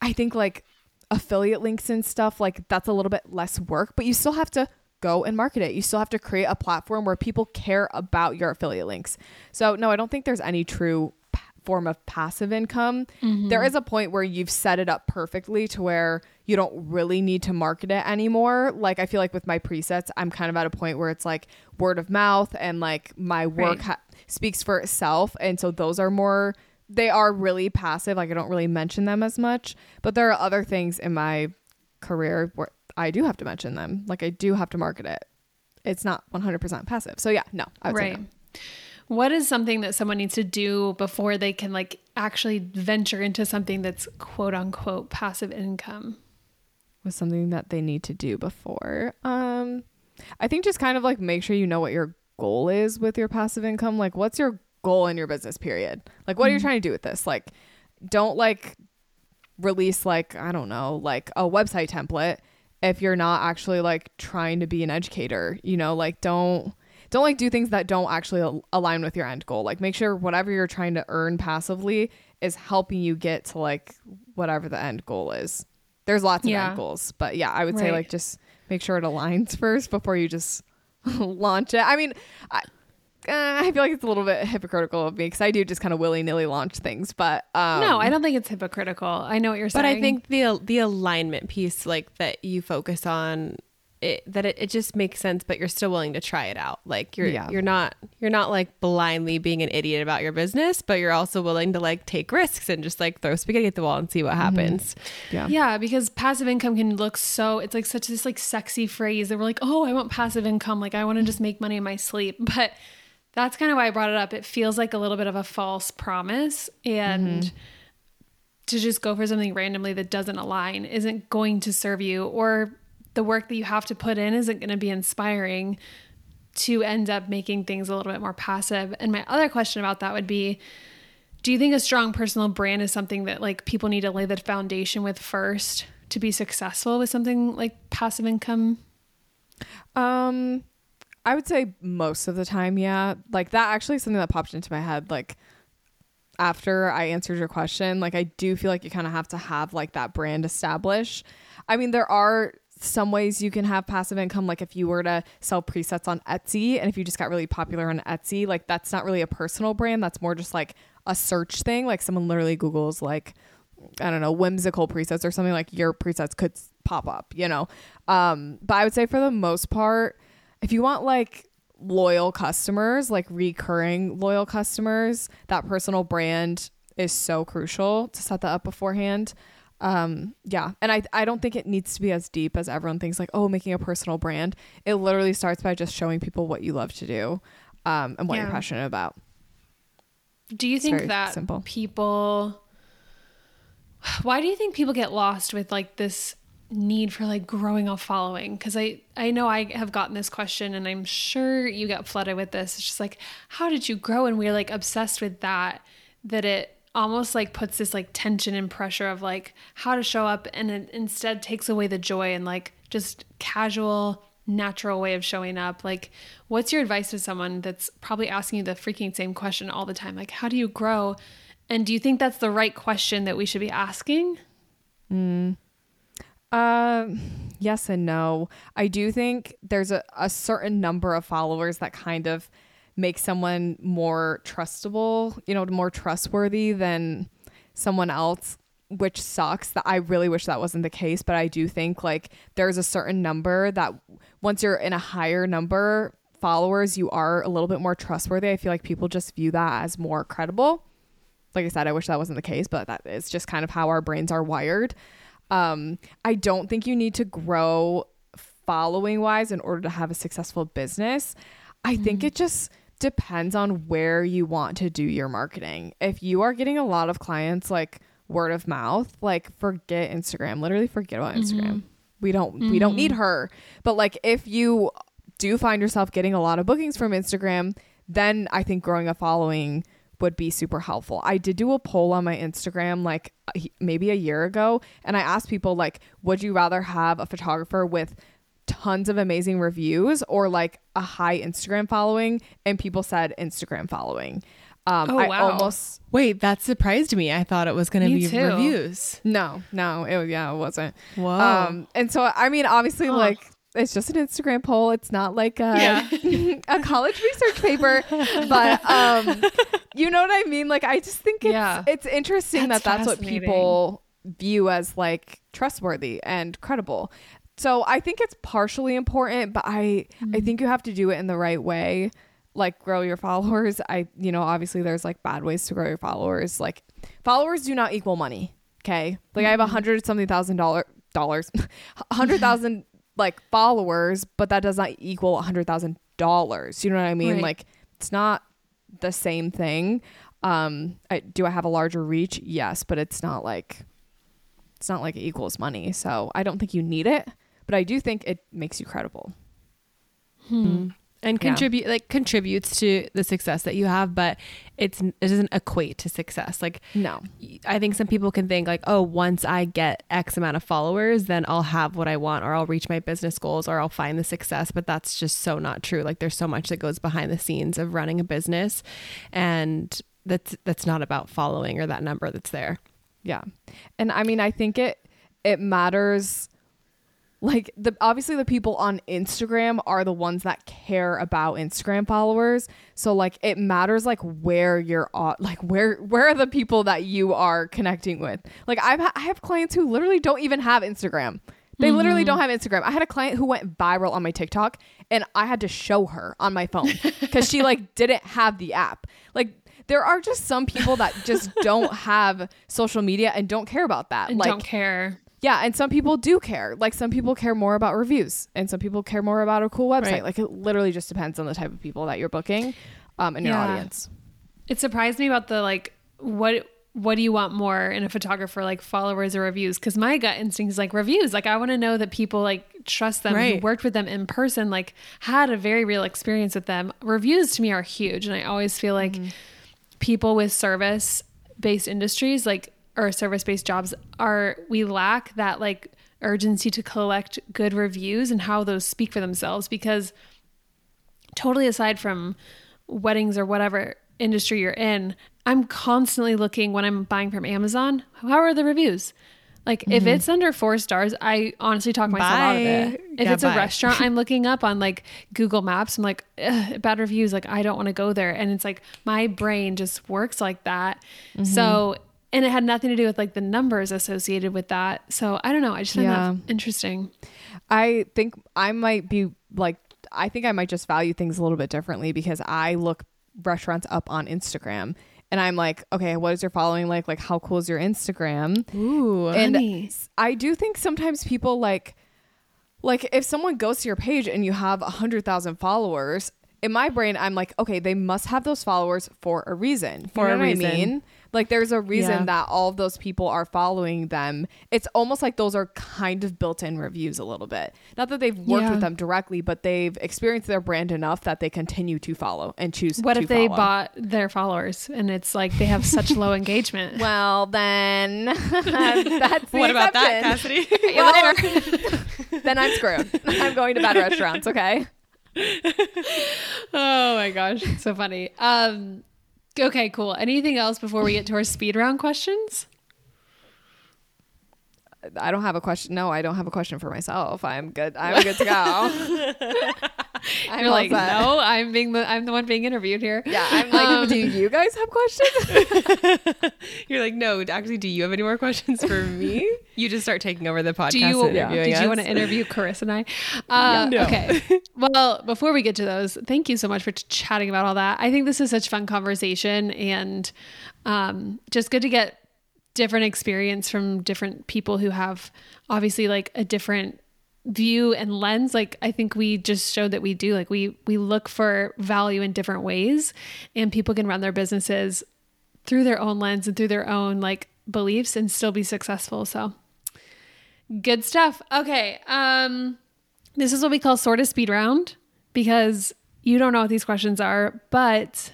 I think like affiliate links and stuff, like that's a little bit less work, but you still have to go and market it. You still have to create a platform where people care about your affiliate links. So, no, I don't think there's any true p- form of passive income. Mm-hmm. There is a point where you've set it up perfectly to where you don't really need to market it anymore. Like I feel like with my presets, I'm kind of at a point where it's like word of mouth and like my work Right. ha- speaks for itself and so those are more they are really passive like i don't really mention them as much but there are other things in my career where I do have to mention them. Like I do have to market it. It's not 100% passive. So yeah, no, I would right. say no. What is something that someone needs to do before they can like actually venture into something that's quote unquote passive income? Was something that they need to do before. Um, I think just kind of like make sure you know what your goal is with your passive income. Like, what's your goal in your business? Period. Like, what are you trying to do with this? Like, don't like release like I don't know, like a website template if you're not actually like trying to be an educator. You know, like don't don't like do things that don't actually al- align with your end goal. Like make sure whatever you're trying to earn passively is helping you get to like whatever the end goal is. There's lots of end goals, but yeah, I would say like just make sure it aligns first before you just launch it. I mean, I, uh, I feel like it's a little bit hypocritical of me because I do just kind of willy nilly launch things, but um, no, I don't think it's hypocritical. I know what you're saying. But I think the the alignment piece, like that you focus on, it, that it, it just makes sense. But you're still willing to try it out. Like you're Yeah. you're not you're not like blindly being an idiot about your business, but you're also willing to like take risks and just like throw spaghetti at the wall and see what happens. yeah, Yeah, because passive income can look so it's like such this like sexy phrase that we're like, oh, I want passive income. Like I want to just make money in my sleep. But that's kind of why I brought it up. It feels like a little bit of a false promise. And to just go for something randomly that doesn't align isn't going to serve you or the work that you have to put in isn't going to be inspiring to end up making things a little bit more passive. And my other question about that would be do you think a strong personal brand is something that like people need to lay the foundation with first to be successful with something like passive income? Um, I would say most of the time, yeah. Like that actually is something that popped into my head. Like after I answered your question, like I do feel like you kind of have to have like that brand established. I mean, there are some ways you can have passive income. Like if you were to sell presets on Etsy and if you just got really popular on Etsy, like that's not really a personal brand. That's more just like a search thing. Like someone literally Googles like I don't know, whimsical presets or something like your presets could pop up, you know. Um, but I would say for the most part, if you want like loyal customers, like recurring loyal customers, that personal brand is so crucial to set that up beforehand. Um, yeah. And I, I don't think it needs to be as deep as everyone thinks like, oh, making a personal brand. It literally starts by just showing people what you love to do um, and what you're passionate about. Do you It's think that simple. people why do you think people get lost with like this need for like growing a following. Because i i know i have gotten this question and i'm sure you get flooded with this. It's just like how did you grow? And we're like obsessed with that that it almost like puts this like tension and pressure of like how to show up and it instead takes away the joy and like just casual natural way of showing up. Like what's your advice to someone that's probably asking you the freaking same question all the time? Like how do you grow? And do you think that's the right question that we should be asking mm. Um, yes and no. I do think there's a, a certain number of followers that kind of make someone more trustable, you know, more trustworthy than someone else, which sucks. That I really wish that wasn't the case, but I do think like there's a certain number that once you're in a higher number followers, you are a little bit more trustworthy. I feel like people just view that as more credible like I said, I wish that wasn't the case, but that is just kind of how our brains are wired. Um, I don't think you need to grow following wise in order to have a successful business. I think mm. it just depends on where you want to do your marketing. If you are getting a lot of clients like word of mouth, like forget Instagram, literally forget about mm-hmm. Instagram. We don't we don't need mm-hmm. her. But like if you do find yourself getting a lot of bookings from Instagram, then I think growing a following would be super helpful. I did do a poll on my Instagram like maybe a year ago and I asked people like would you rather have a photographer with tons of amazing reviews or like a high Instagram following and people said Instagram following. Um Oh, I wow. almost Wait, that surprised me. I thought it was going to be too. reviews. no, no, it yeah, it wasn't. Whoa. Um, and so I mean, obviously, Huh. like it's just an Instagram poll. It's not like a, a college research paper, but um, you know what I mean. Like I just think it's Yeah. it's interesting That's that that's what people view as like trustworthy and credible. So I think it's partially important, but I I Mm-hmm. think you have to do it in the right way. Like grow your followers. I you know obviously there's like bad ways to grow your followers. Like followers do not equal money. Okay, like I have a hundred something thousand dollar dollars, hundred thousand like followers, but that does not equal a hundred thousand dollars. You know what I mean? Right. Like it's not the same thing. Um, I, do I have a larger reach? Yes, but it's not like it's not like it equals money. So I don't think you need it, but I do think it makes you credible. And Yeah. contribute like contributes to the success that you have but it's it doesn't equate to success like No. i think some people can think like oh once i get x amount of followers then i'll have what i want or i'll reach my business goals or i'll find the success but that's just so not true like there's so much that goes behind the scenes of running a business and that's that's not about following or that number that's there Yeah. And I mean, I think it it matters like the obviously the people on Instagram are the ones that care about Instagram followers. So like it matters like where you're on like where where are the people that you are connecting with. Like I've ha- I have clients who literally don't even have Instagram. They literally mm-hmm. don't have Instagram. I had a client who went viral on my TikTok and I had to show her on my phone cuz she like didn't have the app. Like there are just some people that just don't have social media and don't care about that. And like don't care. Yeah, and some people do care. Like some people care more about reviews, and some people care more about a cool website. Right. Like it literally just depends on the type of people that you're booking, um, and your Yeah. audience. It surprised me about the like what what do you want more in a photographer like followers or reviews because my gut instinct is like reviews like i want to know that people like trust them who worked with them in person like had a very real experience with them reviews to me are huge and i always feel like people with service based industries like or service based jobs are we lack that like urgency to collect good reviews and how those speak for themselves because totally aside from weddings or whatever industry you're in, I'm constantly looking when I'm buying from Amazon, how are the reviews? Like if mm-hmm. it's under four stars, I honestly talk myself out of it. If Yeah, it's a bye. restaurant, I'm looking up on like Google Maps. I'm like, bad reviews. Like I don't want to go there. And it's like my brain just works like that. Mm-hmm. So, and it had nothing to do with like the numbers associated with that. So I don't know. I just find Yeah. that interesting. I think I might be like I think I might just value things a little bit differently because I look restaurants up on Instagram and I'm like, okay, what is your following like? Like how cool is your Instagram? ooh and Honey. I do think sometimes people like like if someone goes to your page and you have a hundred thousand followers, in my brain I'm like, okay, they must have those followers for a reason. You For know a what reason. I mean? Like there's a reason Yeah. that all of those people are following them. It's almost like those are kind of built-in reviews a little bit. Not that they've worked Yeah. with them directly, but they've experienced their brand enough that they continue to follow and choose. What to if they follow. bought their followers and it's like they have such low engagement? Well, then that's the what about that exception. cassidy Well, then I'm screwed. I'm going to bad restaurants, okay? Oh my gosh, so funny. Um, okay, cool. Anything else before we get to our speed round questions? I don't have a question. No, I don't have a question for myself. I'm good. I'm good to go. I'm You're like, set. no, I'm being the I'm the one being interviewed here. Yeah, I'm like, Um, do you guys have questions? you're like no actually do you have any more questions for me you just start taking over the podcast Do you and interviewing did you want to interview Carissa and I? Uh, No. Okay. Well, before we get to those, thank you so much for ch- chatting about all that. I think this is such fun conversation and um, just good to get different experience from different people who have obviously like a different view and lens. Like i think we just showed that we do. Like we we look for value in different ways and people can run their businesses through their own lens and through their own like beliefs and still be successful. So good stuff. Okay um this is what we call sort of speed round because you don't know what these questions are but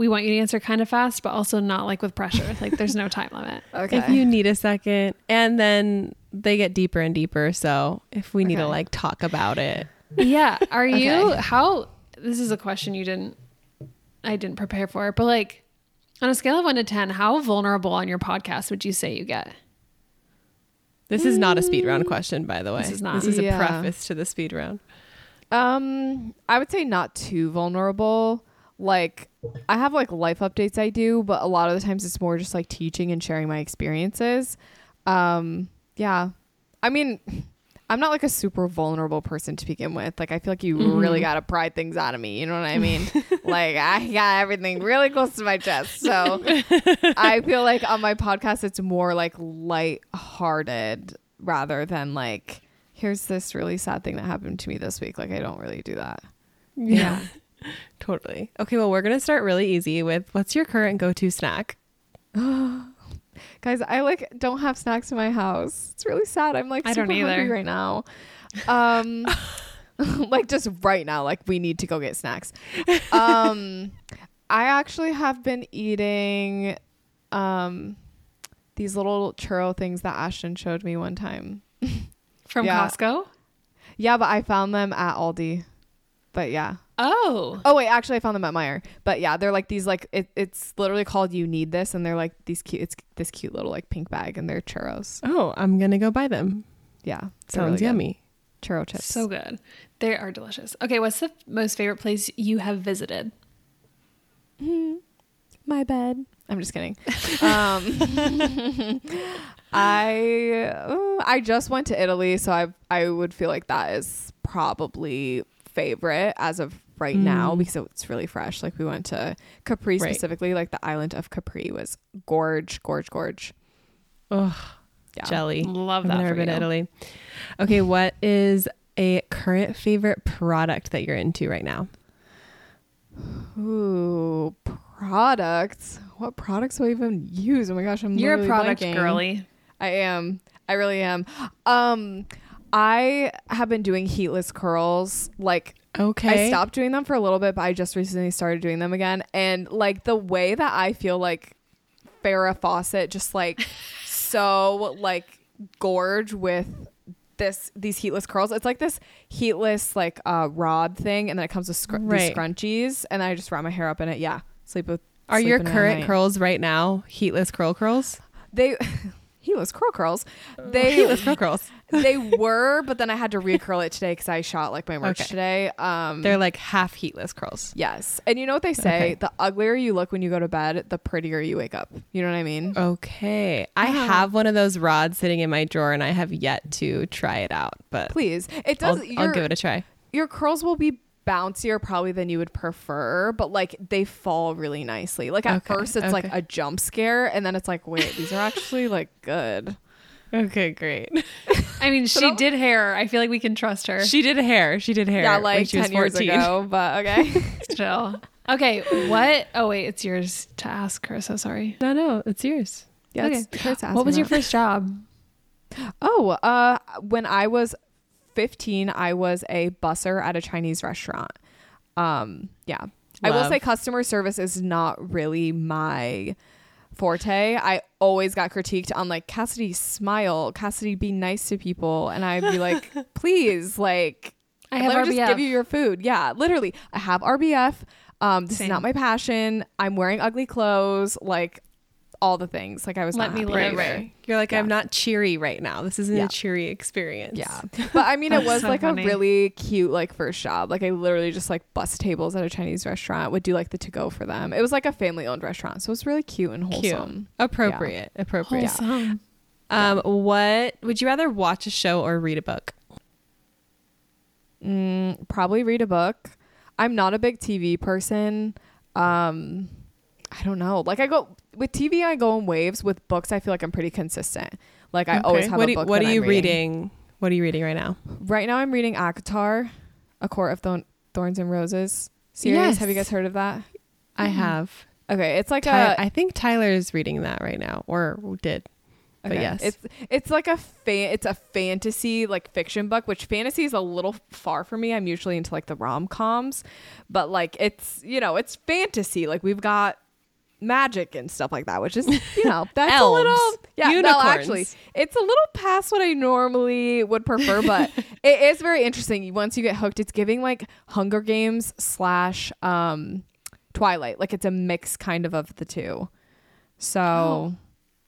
we want you to answer kind of fast but also not like with pressure like there's no time limit Okay. if you need a second and then they get deeper and deeper so if we need to like talk about it Yeah. Are you how this is a question you didn't I didn't prepare for, but like on a scale of one to ten, how vulnerable on your podcast would you say you get? this is not a speed round question by the way This is not. this is Yeah. a preface to the speed round Um, I would say not too vulnerable. Like I have like life updates I do, but a lot of the times it's more just like teaching and sharing my experiences. Um, yeah. I mean, I'm not like a super vulnerable person to begin with. Like I feel like you really got to pry things out of me, you know what I mean? like I got everything really close to my chest. So I feel like on my podcast it's more like light-hearted rather than like here's this really sad thing that happened to me this week. Like I don't really do that. Yeah. Totally. Okay, well, we're going to start really easy with what's your current go-to snack? Guys, I like don't have snacks in my house. It's really sad. I'm like I super don't either. hungry right now. Um like just right now like we need to go get snacks. Um I actually have been eating um these little churro things that Ashton showed me one time. From Yeah. Costco? Yeah, but I found them at Aldi. But yeah. Oh. Oh wait, actually I found them at Meijer. But yeah, they're like these like it, it's literally called you need this and they're like these cute it's this cute little like pink bag and they're churros. Oh, I'm going to go buy them. Yeah. Sounds really good. yummy. Churro chips. So good. They are delicious. Okay, what's the most favorite place you have visited? hmm my bed. I'm just kidding. um, I I just went to Italy, so I I would feel like that is probably favorite as of right now Mm. because it's really fresh. Like we went to Capri Right. specifically, like the island of Capri was gorge, gorge, gorge. Ugh, Yeah. jelly. Love I've that never for been to. Italy. Okay, what is a current favorite product that you're into right now? Ooh, products. What products do I even use? Oh my gosh, I'm You're a product blanking. girly. I am. I really am. Um, I have been doing heatless curls. Like Okay. I stopped doing them for a little bit, but I just recently started doing them again. And like the way that I feel like Farrah Fawcett just like so like gorge with this these heatless curls. It's like this heatless like uh rod thing, and then it comes with scr- these scrunchies, and I just wrap my hair up in it. Yeah, sleep with. Are your in it at current curls right now heatless curl curls? They heatless curl curls. They heatless curl curls. They were, but then I had to recurl it today because I shot like my merch Okay. today. Um, They're like half heatless curls. yes, and you know what they say: Okay. the uglier you look when you go to bed, the prettier you wake up. You know what I mean? Okay. I Uh-huh. have one of those rods sitting in my drawer and I have yet to try it out, but Please, it I'll, does. I'll your, give it a try. your curls will be bouncier probably than you would prefer, but like they fall really nicely. Like at Okay, first, it's like a jump scare, and then it's like, wait, these are actually like good. Okay, great. I mean, she don't- did hair. I feel like we can trust her. she did hair. She did hair. Yeah, when like she was ten years 14. ago, but okay. Still. Okay, what? Oh, wait, it's yours to ask her. So sorry. No, no, it's yours. yeah, Okay. it's- Kurt's What was your that. first job? Oh, uh, when I was 15, I was a busser at a Chinese restaurant. Um, yeah. I will say customer service is not really my forte. I always got critiqued on like Cassidy smile, Cassidy be nice to people, and I'd be like, please, like I have let me RBF. just give you your food. Yeah, literally, I have RBF. Um, this Same. is not my passion. I'm wearing ugly clothes, like all the things. Like I was Let not me happy live. either. Right. You're like, Yeah. I'm not cheery right now. This isn't Yeah. a cheery experience. Yeah. But I mean, it was so like funny. a really cute, like, first job. Like, I literally just like bus tables at a Chinese restaurant, would do like the to go for them. It was like a family owned restaurant. So it was really cute and Cute. wholesome. Appropriate. Appropriate. Wholesome. Um, what would you rather watch a show or read a book? Mm, probably read a book. I'm not a big TV person. Um, I don't know. Like, I go with TV, I go in waves. With books, I feel like I'm pretty consistent. Like, I always have what a do book. What that are you I'm reading? What are you reading right now? Right now, I'm reading ACOTAR, A Court of Thorn- Thorns and Roses series. Yes. Have you guys heard of that? I mm-hmm. have. Okay, it's like Ty- a I think Tyler's reading that right now, or did. But yes. it's it's like a fan, it's a fantasy like fiction book, which fantasy is a little far for me. I'm usually into like the rom coms, but like it's you know it's fantasy. Like we've got magic and stuff like that, which is you know that's a little yeah. No, Unicorns. actually, it's a little past what I normally would prefer, but it is very interesting. Once you get hooked, it's giving like Hunger Games slash um Twilight. Like it's a mix kind of of the two. So Oh.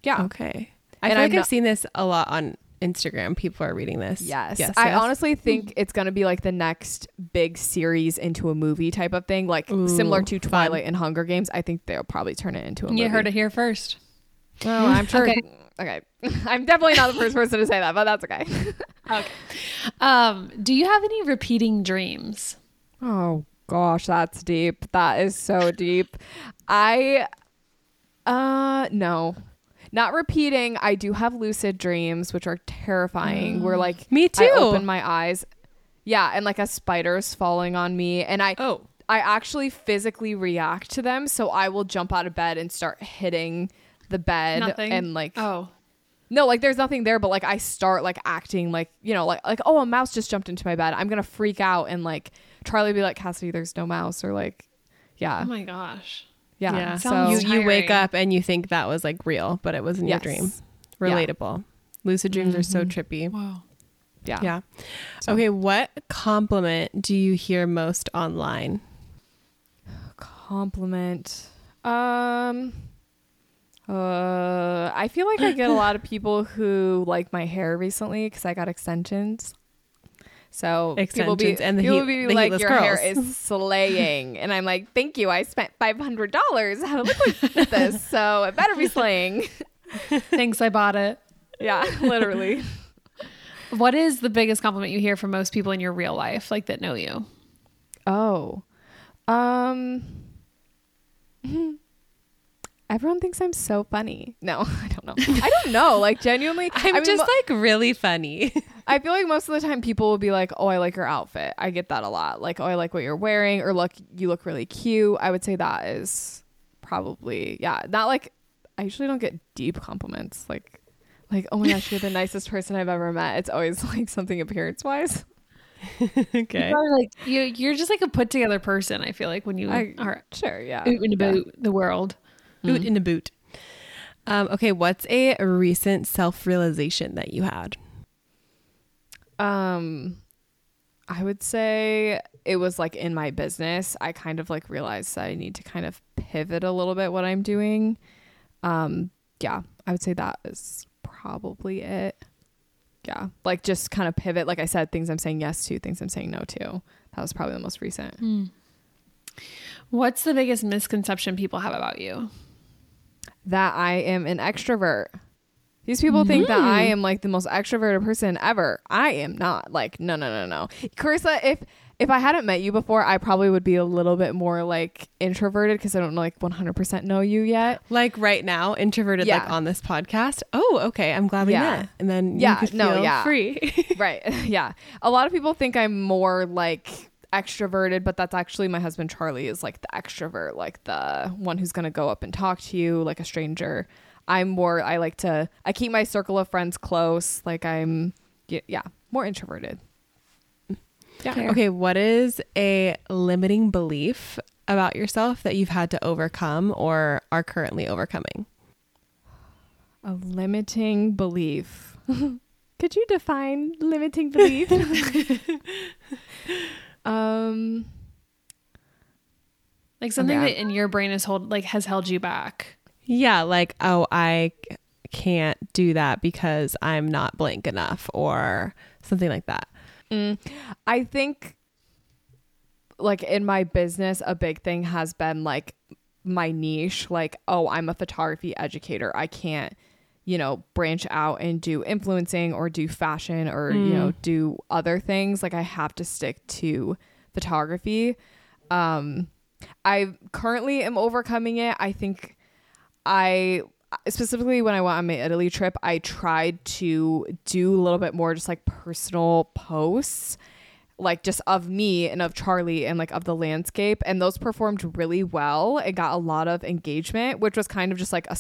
yeah. Okay. I And feel I'm like I've not- seen this a lot on Instagram. People are reading this. Yes. Yes. I yes. honestly think it's going to be like the next big series into a movie type of thing, like Ooh, similar to fun. Twilight and Hunger Games. I think they'll probably turn it into a movie. You heard it here first. Oh, I'm sure. Okay. okay. I'm definitely not the first person to say that, but that's okay. Okay. Um, do you have any repeating dreams? Oh gosh, that's deep. That is so deep. I uh no. Not repeating. I do have lucid dreams, which are terrifying. Where mm. like Me I too. open my eyes, yeah, and like a spider's falling on me, and I Oh. I actually physically react to them. So I will jump out of bed and start hitting the bed Nothing. and like oh, no, like there's nothing there, but like I start like acting like you know like like oh a mouse just jumped into my bed. I'm gonna freak out and like Charlie be like Cassidy, there's no mouse or like yeah oh my gosh. Yeah. Yeah. So you you wake up and you think that was like real, but it wasn't Yes. your dream. Yeah. Relatable. Lucid dreams are so trippy. Whoa. yeah Yeah. So- Okay, what compliment do you hear most online? compliment. Um. Uh, I feel like I get a lot of people who like my hair recently because I got extensions. So people be and the people heat- be the like, your hair is slaying, and I'm like, thank you. I spent five hundred dollars on a liquid this, so it better be slaying. Thanks, I bought it. Yeah, literally. What is the biggest compliment you hear from most people in your real life, like that know you? Oh, um, everyone thinks I'm so funny. No, I don't know. I don't know. Like genuinely, I'm I mean, just mo- like really funny. I feel like most of the time people will be like, "Oh, I like your outfit." I get that a lot. Like, "Oh, I like what you're wearing," or "Look, you look really cute." I would say that is probably yeah. Not like I usually don't get deep compliments. Like, like oh my gosh, you're the nicest person I've ever met. It's always like something appearance wise. okay. Probably like you, you're just like a put together person. I feel like when you I- are Sure, yeah. out and about the world. Boot in a boot. Um, okay, what's a recent self realization that you had? Um, I would say it was like in my business. I kind of like realized that I need to kind of pivot a little bit what I'm doing. Um, yeah, I would say that is probably it. Yeah, like just kind of pivot. Like I said, things I'm saying yes to, things I'm saying no to. That was probably the most recent. What's the biggest misconception people have about you? That I am an extrovert. These people think that I hmm. am like the most extroverted person ever. I am not. Like, no, no, no, no. Carissa, if if I hadn't met you before, I probably would be a little bit more like introverted because I don't like 100% know you yet. Like right now, introverted like on this podcast. Oh, okay. I'm glad we Yeah. met. And then Yeah, no, feel yeah. free. right. yeah. A lot of people think I'm more like extroverted, but that's actually my husband Charlie is like the extrovert, like the one who's going to go up and talk to you like a stranger. I'm more I like to I keep my circle of friends close, like I'm yeah, more introverted. Mm. Yeah. okay, what is a limiting belief about yourself that you've had to overcome or are currently overcoming? A limiting belief. Could you define limiting belief? um Like something Okay. that in your brain is hold like has held you back. Yeah, like, oh, I can't do that because I'm not blank enough or something like that. Mm, I think like in my business a big thing has been like my niche like oh I'm a photography educator I can't you know branch out and do influencing or do fashion or you know do other things like I have to stick to photography. Um I currently am overcoming it. I think I specifically when I went on my Italy trip, I tried to do a little bit more just like personal posts, like just of me and of Charlie and like of the landscape. And those performed really well. It got a lot of engagement, which was kind of just like a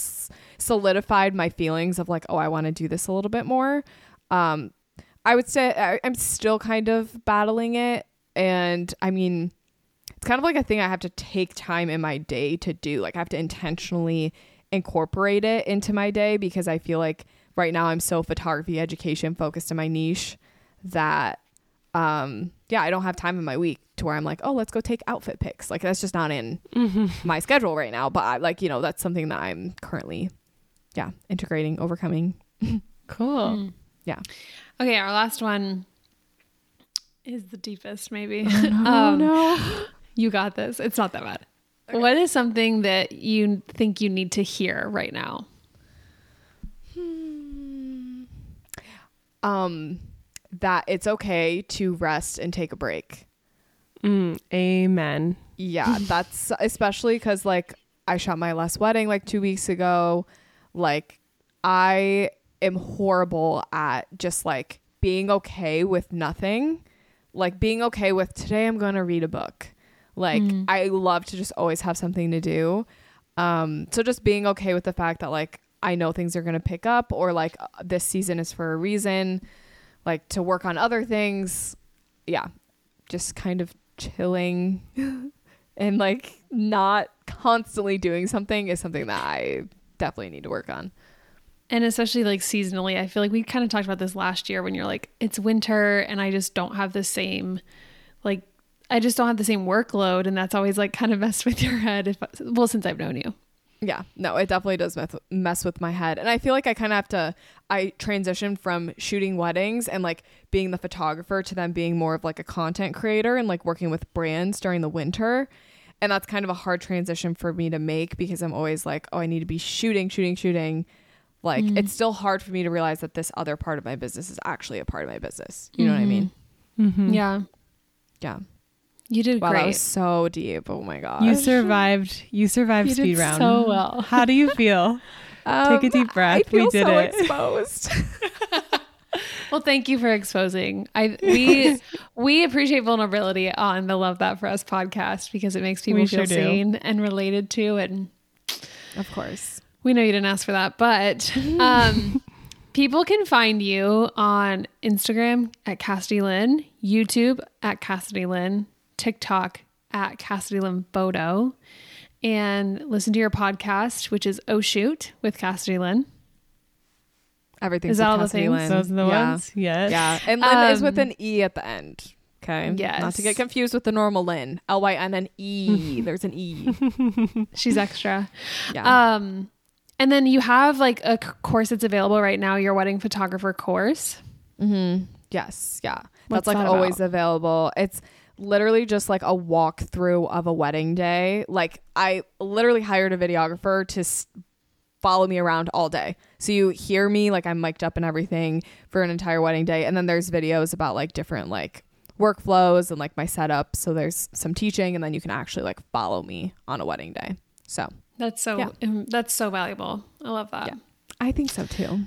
solidified my feelings of like, oh, I want to do this a little bit more. Um, I would say I, I'm still kind of battling it. And I mean, it's kind of like a thing I have to take time in my day to do. Like I have to intentionally incorporate it into my day because I feel like right now I'm so photography education focused in my niche that um yeah, I don't have time in my week to where I'm like, "Oh, let's go take outfit pics." Like that's just not in my schedule right now, but I, like, you know, that's something that I'm currently yeah, integrating, overcoming. Cool. Yeah. Okay, our last one is the deepest, maybe. Oh um, no. You got this. It's not that bad. What is something that you think you need to hear right now? hmm. Um that it's okay to rest and take a break. Mm, amen. Yeah, that's especially because like I shot my last wedding like two weeks ago. Like I am horrible at just like being okay with nothing. Like being okay with today I'm going to read a book. Like Mm. I love to just always have something to do. Um so just being okay with the fact that like I know things are going to pick up or like uh, this season is for a reason, like to work on other things. Yeah. Just kind of chilling and like not constantly doing something is something that I definitely need to work on. And especially like seasonally, I feel like we kind of talked about this last year when you're like, it's winter and I just don't have the same, like, I just don't have the same workload. And that's always like kind of messed with your head. If, well, since I've known you. Yeah, no, it definitely does mess, mess with my head. And I feel like I kind of have to, I transitioned from shooting weddings and like being the photographer to then being more of like a content creator and like working with brands during the winter. And that's kind of a hard transition for me to make because I'm always like, oh, I need to be shooting, shooting, shooting. Like Mhm. it's still hard for me to realize that this other part of my business is actually a part of my business. You know what I Mhm. mean? Mhm. Yeah. Yeah. You did Wow, that great. was so deep. Oh my god. You survived. You survived You did speed round. so well. How do you feel? Take a deep breath. Um, I feel We did so it. exposed. Well, thank you for exposing. I we we appreciate vulnerability on the Love That for Us podcast because it makes people We feel sure seen and related to and of course. we know you didn't ask for that, but um people can find you on Instagram at Cassidy Lynne, YouTube at Cassidy Lynne, TikTok at Cassidy Lynne Bodo, and listen to your podcast, which is Oh Shoot with Cassidy Lynne. Everything's Is that with all the Cassidy things? Lynn. Those are the yeah. ones. Yes. Yeah. And Lynn is with Um, an E at the end. Okay. Yes. Not to get confused with the normal Lynn. L Y N N E. There's an E. She's extra. Yeah. Um, and then you have like a course that's available right now, your wedding photographer course. mm-hmm. Yes. Yeah. What's That's like that always available. It's literally just like a walkthrough of a wedding day. Like I literally hired a videographer to s- follow me around all day. So you hear me like I'm mic'd up and everything for an entire wedding day. And then there's videos about like different like workflows and like my setup. So there's some teaching and then you can actually like follow me on a wedding day. So That's so Yeah. that's so valuable. I love that. Yeah. I think so too.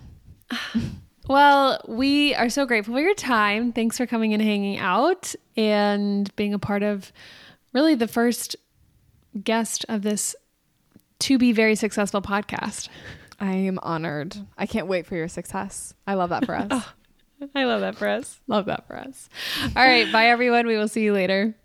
Well, we are so grateful for your time. Thanks for coming and hanging out and being a part of really the first guest of this to be very successful podcast. I am honored. I can't wait for your success. I love that for us. I love that for us. Love that for us. All right, bye everyone. We will see you later.